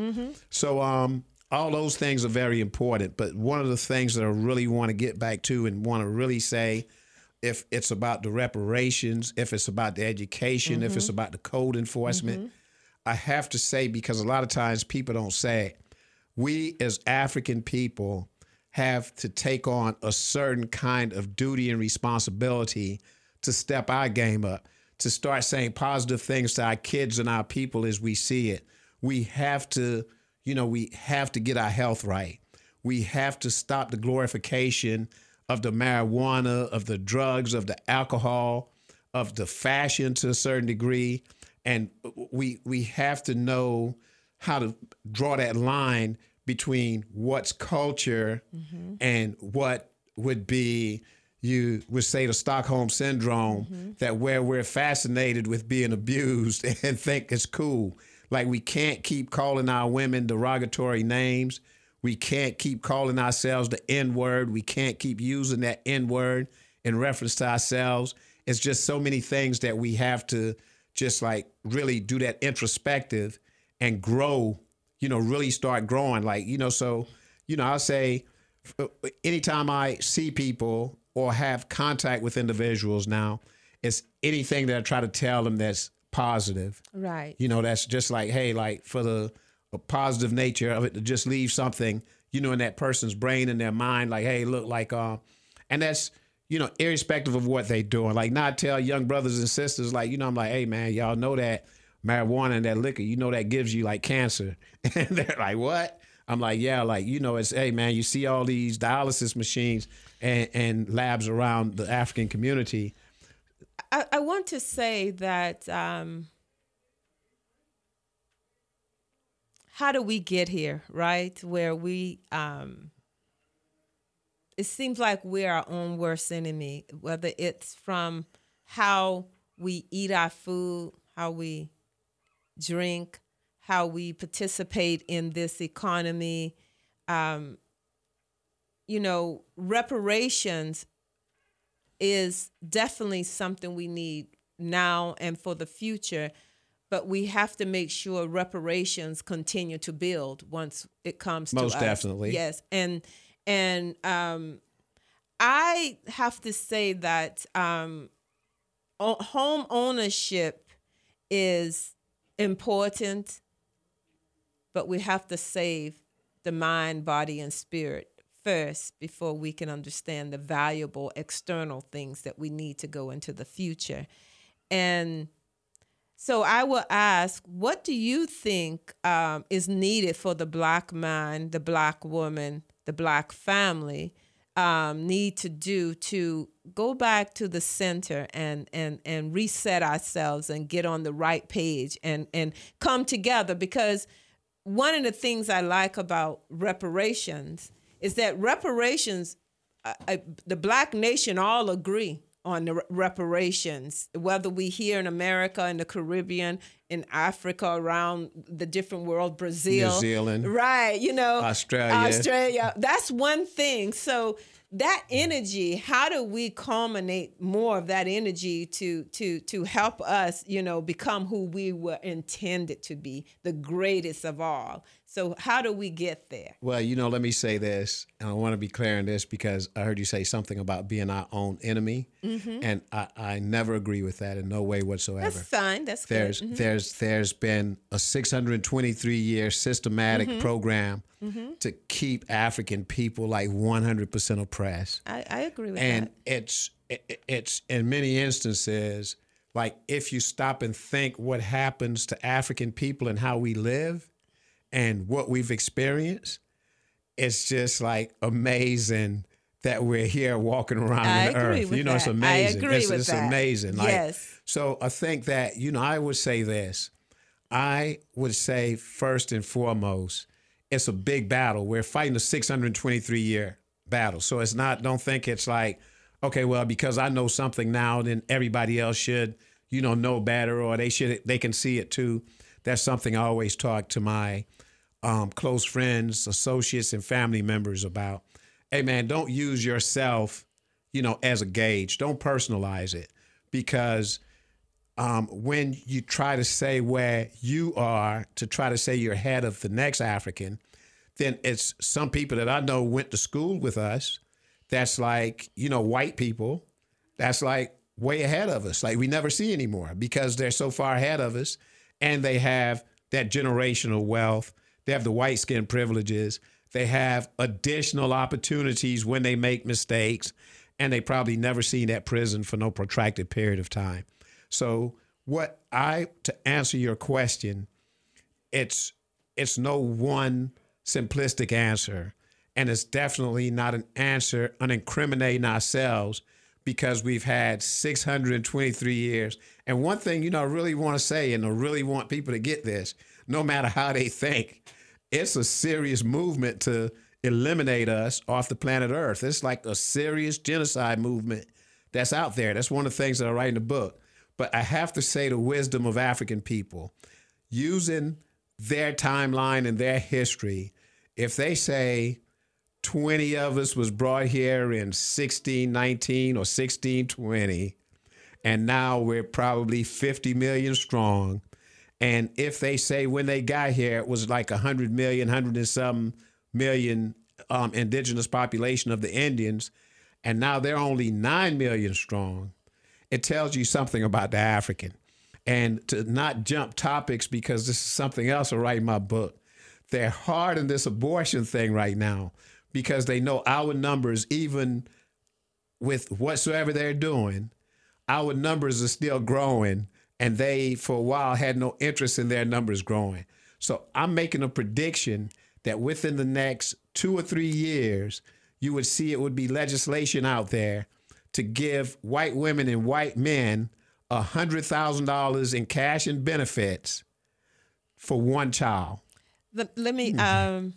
So um all those things are very important, but one of the things that I really want to get back to and want to really say if it's about the reparations, if it's about the education, if it's about the code enforcement, I have to say because a lot of times people don't say it. We as African people have to take on a certain kind of duty and responsibility to step our game up, to start saying positive things to our kids and our people as we see it. We have to, you know, we have to get our health right. We have to stop the glorification of the marijuana, of the drugs, of the alcohol, of the fashion to a certain degree. And we we have to know how to draw that line between what's culture mm-hmm. and what would be you would say the Stockholm syndrome that where we're fascinated with being abused [laughs] and think it's cool. Like we can't keep calling our women derogatory names. We can't keep calling ourselves the N word. We can't keep using that N word in reference to ourselves. It's just so many things that we have to just like really do that introspective and grow, you know, really start growing. Like, you know, so, you know, I'll say uh, anytime I see people or have contact with individuals now, it's anything that I try to tell them that's positive. Right. You know, that's just like, hey, like for the a positive nature of it to just leave something, you know, in that person's brain and their mind, like, hey, look, like, uh, and that's, you know, irrespective of what they're doing. Like, not tell young brothers and sisters, like, you know, I'm like, hey, man, y'all know that marijuana and that liquor, you know, that gives you like cancer. [laughs] And they're like, what? I'm like, yeah, like, you know, it's, hey, man, you see all these dialysis machines and, and labs around the African community. I, I want to say that um, how do we get here, right? Where we, um, it seems like we're our own worst enemy, whether it's from how we eat our food, how we drink, how we participate in this economy. Um, you know, reparations is definitely something we need now and for the future but we have to make sure reparations continue to build once it comes Most to us. definitely. yes and and um i have to say that um home ownership is important but we have to save the mind body and spirit first before we can understand the valuable external things that we need to go into the future. And so I will ask, what do you think um, is needed for the black man, the black woman, the black family um, need to do to go back to the center and and and reset ourselves and get on the right page and and come together? Because one of the things I like about reparations is that reparations, uh, uh, the black nation all agree on the re- reparations, whether we here in America, in the Caribbean, in Africa, around the different world, Brazil, New Zealand. right? You know, Australia. Australia. That's one thing. So that energy, how do we culminate more of that energy to to to help us, you know, become who we were intended to be, the greatest of all? So how do we get there? Well, you know, let me say this, and I want to be clear on this because I heard you say something about being our own enemy, and I, I never agree with that in no way whatsoever. Mm-hmm. That's fine. That's there's good. Mhm. there's there's been a 623 year systematic Mm-hmm. program to keep African people like 100% oppressed, I, I agree with and that. And it's it, it's in many instances like if you stop and think what happens to African people and how we live and what we've experienced, it's just like amazing that we're here walking around I on the earth. you know, it's that. I amazing. agree it's, with it's that. amazing. Like, Yes. So I think that you know I would say this. I would say first and foremost, it's a big battle. We're fighting a 623 year battle. So it's not, don't think it's like, okay, well, because I know something now, then everybody else should, you know, know better or they should, they can see it too. That's something I always talk to my um, close friends, associates, and family members about. Hey, man, don't use yourself, you know, as a gauge. Don't personalize it because um, when you try to say where you are to try to say you're ahead of the next African, then it's some people that I know went to school with us. That's like, you know, white people. That's like way ahead of us. Like we never see anymore because they're so far ahead of us and they have that generational wealth. They have the white skin privileges. They have additional opportunities when they make mistakes. And they probably never seen that prison for no protracted period of time. So what I to answer your question, it's it's no one simplistic answer. And it's definitely not an answer on incriminating ourselves because we've had 623 years. And one thing, you know, I really want to say, and I really want people to get this, no matter how they think, it's a serious movement to eliminate us off the planet Earth. It's like a serious genocide movement that's out there. That's one of the things that I write in the book. But I have to say the wisdom of African people using their timeline and their history. If they say 20 of us was brought here in 1619 or 1620, and now we're probably 50 million strong. And if they say when they got here it was like 100 million, 100 and some million um, indigenous population of the Indians, and now they're only 9 million strong, it tells you something about the African. And to not jump topics because this is something else I write in my book. They're hard in this abortion thing right now because they know our numbers, even with whatsoever they're doing, our numbers are still growing. And they, for a while, had no interest in their numbers growing. So I'm making a prediction that within the next two or three years, you would see it would be legislation out there to give white women and white men $100,000 in cash and benefits for one child. Let, let me um,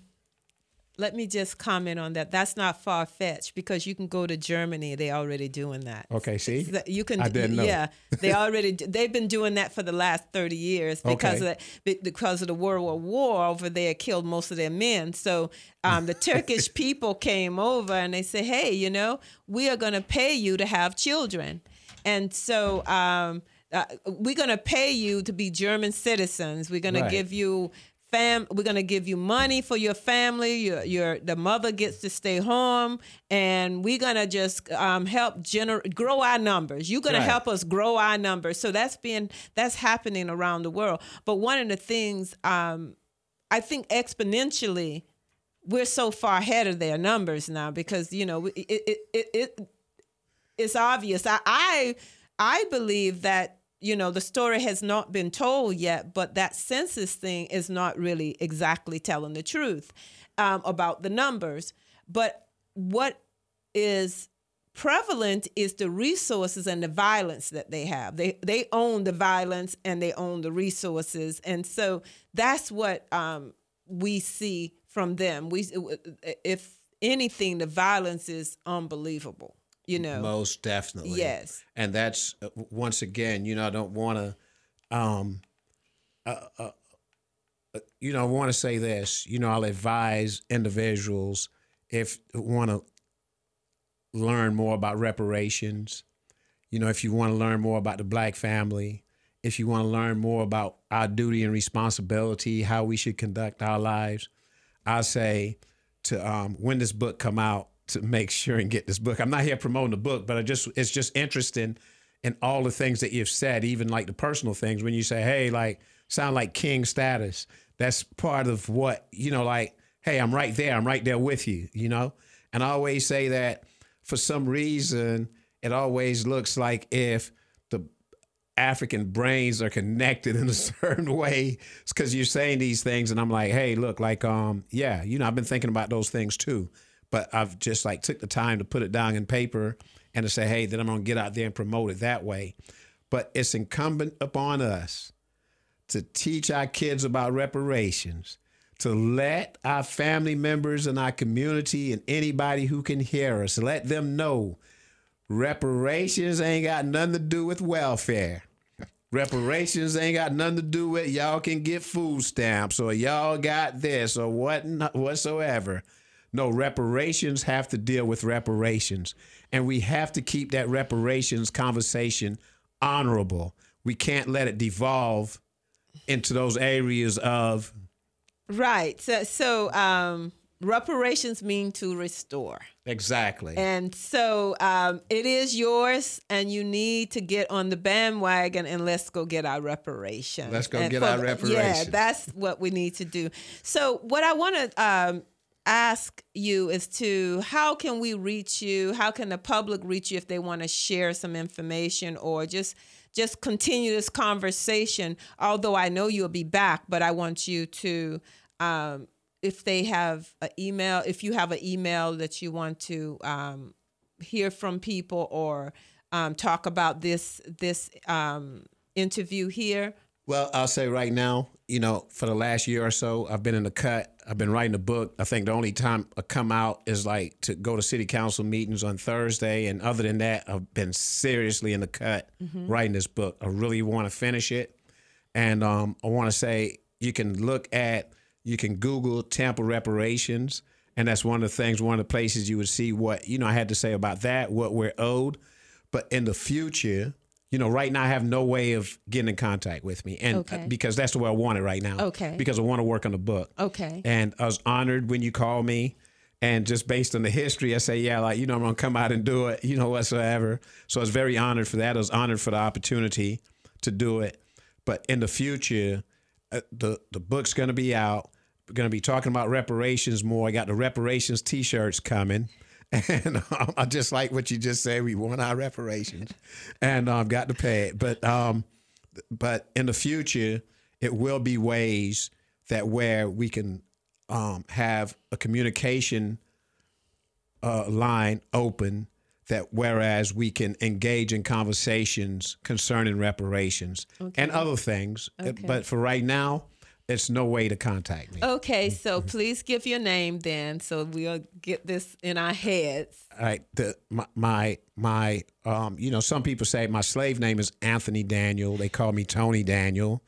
let me just comment on that. That's not far fetched because you can go to Germany. They're already doing that. Okay, see, you can. I didn't know. Yeah, they [laughs] already they've been doing that for the last thirty years because Okay. of the, because of the World War War over there killed most of their men. So um, the Turkish [laughs] people came over and they said, "Hey, you know, we are going to pay you to have children," and so. Um, uh, we're going to pay you to be German citizens. We're going Right. to give you fam we're going to give you money for your family. Your your the mother gets to stay home and we're going to just um, help gener- grow our numbers. You're going Right. to help us grow our numbers. So that's been that's happening around the world. But one of the things um, i think exponentially we're so far ahead of their numbers now because you know it it it, it it's obvious. I, I i believe that you know the story has not been told yet but that census thing is not really exactly telling the truth um, about the numbers. But what is prevalent is the resources and the violence that they have. They they own the violence and they own the resources. And so that's what um, we see from them. We if anything the violence is unbelievable you know Most definitely. Yes. And that's uh, once again, you know, I don't want to, um, uh, uh, uh, you know, I want to say this. You know, I'll advise individuals if want to learn more about reparations. You know, if you want to learn more about the black family, if you want to learn more about our duty and responsibility, how we should conduct our lives, I say to um, when this book come out to make sure and get this book. I'm not here promoting the book, but I just it's just interesting in all the things that you've said, even like the personal things. When you say, "Hey, like sound like king status," that's part of what you know. Like, hey, I'm right there. I'm right there with you. You know, and I always say that for some reason it always looks like if the African brains are connected [laughs] in a certain way. It's because you're saying these things, and I'm like, hey, look, like, um, yeah, you know, I've been thinking about those things too, but I've just like took the time to put it down in paper and to say, hey, then I'm gonna get out there and promote it that way. But it's incumbent upon us to teach our kids about reparations, to let our family members and our community and anybody who can hear us, let them know reparations ain't got nothing to do with welfare. Reparations ain't got nothing to do with y'all can get food stamps or y'all got this or what whatsoever. No, reparations have to deal with reparations. And we have to keep that reparations conversation honorable. We can't let it devolve into those areas of right. So, so um, reparations mean to restore. Exactly. And so um, it is yours, and you need to get on the bandwagon and let's go get our reparations. Let's go and get our reparations. Yeah, that's what we need to do. So, what I want to um, ask you is to how can we reach you? How can the public reach you if they want to share some information or just just continue this conversation? Although I know you'll be back, but I want you to um, if they have an email, if you have an email that you want to um, hear from people or um, talk about this this um, interview here. Well, I'll say right now, you know, for the last year or so, I've been in the cut. I've been writing a book. I think the only time I come out is like to go to city council meetings on Thursday. And other than that, I've been seriously in the cut mm-hmm. writing this book. I really want to finish it. And um, I want to say you can look at, you can Google Tampa reparations. And that's one of the things, one of the places you would see what, you know, I had to say about that, what we're owed. But in the future, you know, right now I have no way of getting in contact with me, and uh, okay. because that's the way I want it right now. Okay. Because I want to work on the book. Okay. And I was honored when you called me, and just based on the history, I say, yeah, like you know, I'm gonna come out and do it, [laughs] you know, whatsoever. So I was very honored for that. I was honored for the opportunity to do it. But in the future, uh, the the book's gonna be out. We're gonna be talking about reparations more. I got the reparations T-shirts coming. And [laughs] um, I just like what you just said. We want our reparations, and I've um, got to pay it. But um, but in the future, it will be ways that where we can um, have a communication uh, line open. That whereas we can engage in conversations concerning reparations okay. and other things, okay. but for right now, it's no way to contact me. Okay, so please give your name then, so we'll get this in our heads. All right, the my my, my um, you know, some people say my slave name is Anthony Daniel. They call me Tony Daniel.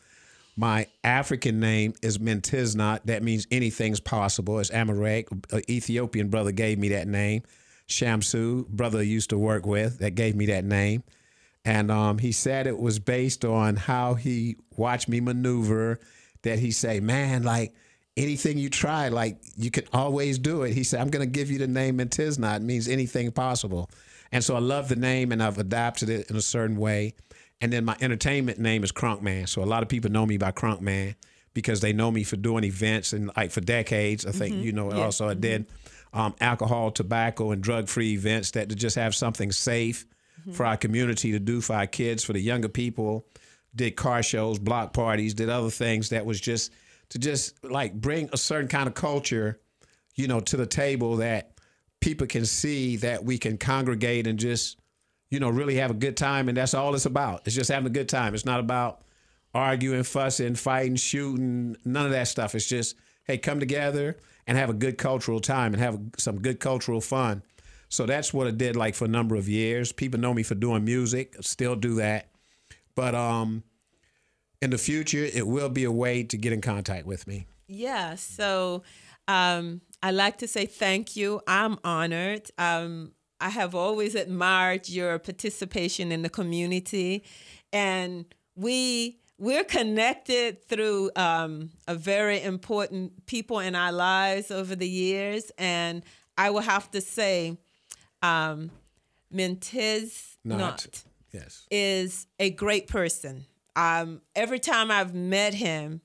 My African name is Mentiznot. That means anything's possible. It's Amharic. An Ethiopian brother gave me that name. Shamsu, brother I used to work with, that gave me that name. And um, he said it was based on how he watched me maneuver that he say, man, like anything you try, like you can always do it. He said, I'm going to give you the name Mentiznot. It means anything possible. And so I love the name and I've adapted it in a certain way. And then my entertainment name is Crunk Man. So a lot of people know me by Crunk Man because they know me for doing events and like for decades. I think, mm-hmm. you know, yeah. also mm-hmm. I did um, alcohol, tobacco, and drug free events that to just have something safe mm-hmm. for our community to do for our kids, for the younger people did car shows, block parties, did other things that was just to just like bring a certain kind of culture, you know, to the table that people can see that we can congregate and just, you know, really have a good time. And that's all it's about. It's just having a good time. It's not about arguing, fussing, fighting, shooting, none of that stuff. It's just, hey, come together and have a good cultural time and have some good cultural fun. So that's what it did like for a number of years. People know me for doing music, still do that. But um, in the future, it will be a way to get in contact with me. Yeah. So um, I like to say thank you. I'm honored. Um, I have always admired your participation in the community, and we we're connected through um, a very important people in our lives over the years, and I will have to say, um, Mentiznot. not yes. is a great person. Um, every time I've met him,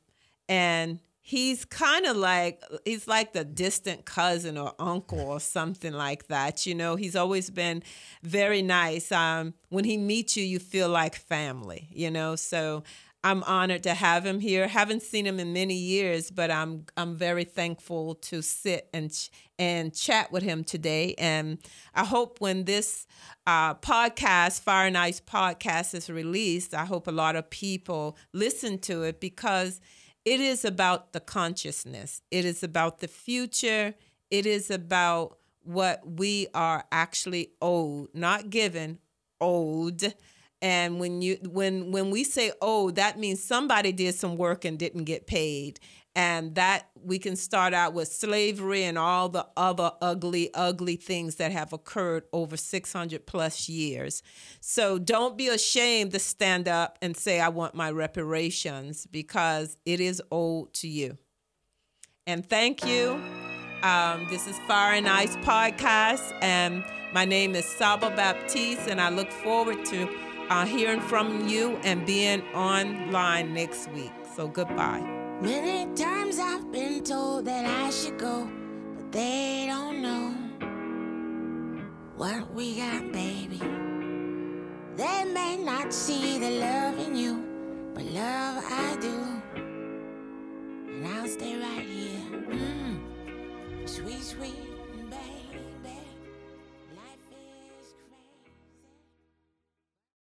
and he's kind of like he's like the distant cousin or uncle or something like that. You know, he's always been very nice. Um, when he meets you, you feel like family. You know, so I'm honored to have him here. Haven't seen him in many years, but I'm I'm very thankful to sit and and chat with him today. And I hope when this uh, podcast, Fire and Ice podcast, is released, I hope a lot of people listen to it because it is about the consciousness. It is about the future. It is about what we are actually owed, not given, owed and when you when when we say oh that means somebody did some work and didn't get paid and that we can start out with slavery and all the other ugly ugly things that have occurred over 600 plus years. So don't be ashamed to stand up and say i want my reparations because it is owed to you. And thank you. Um, this is fire and ice podcast and my name is saba baptiste and i look forward to uh, hearing from you and being online next week. So goodbye. Many times I've been told that I should go, but they don't know what we got, baby. They may not see the love in you, but love I do. And I'll stay right here. Mm, sweet, sweet.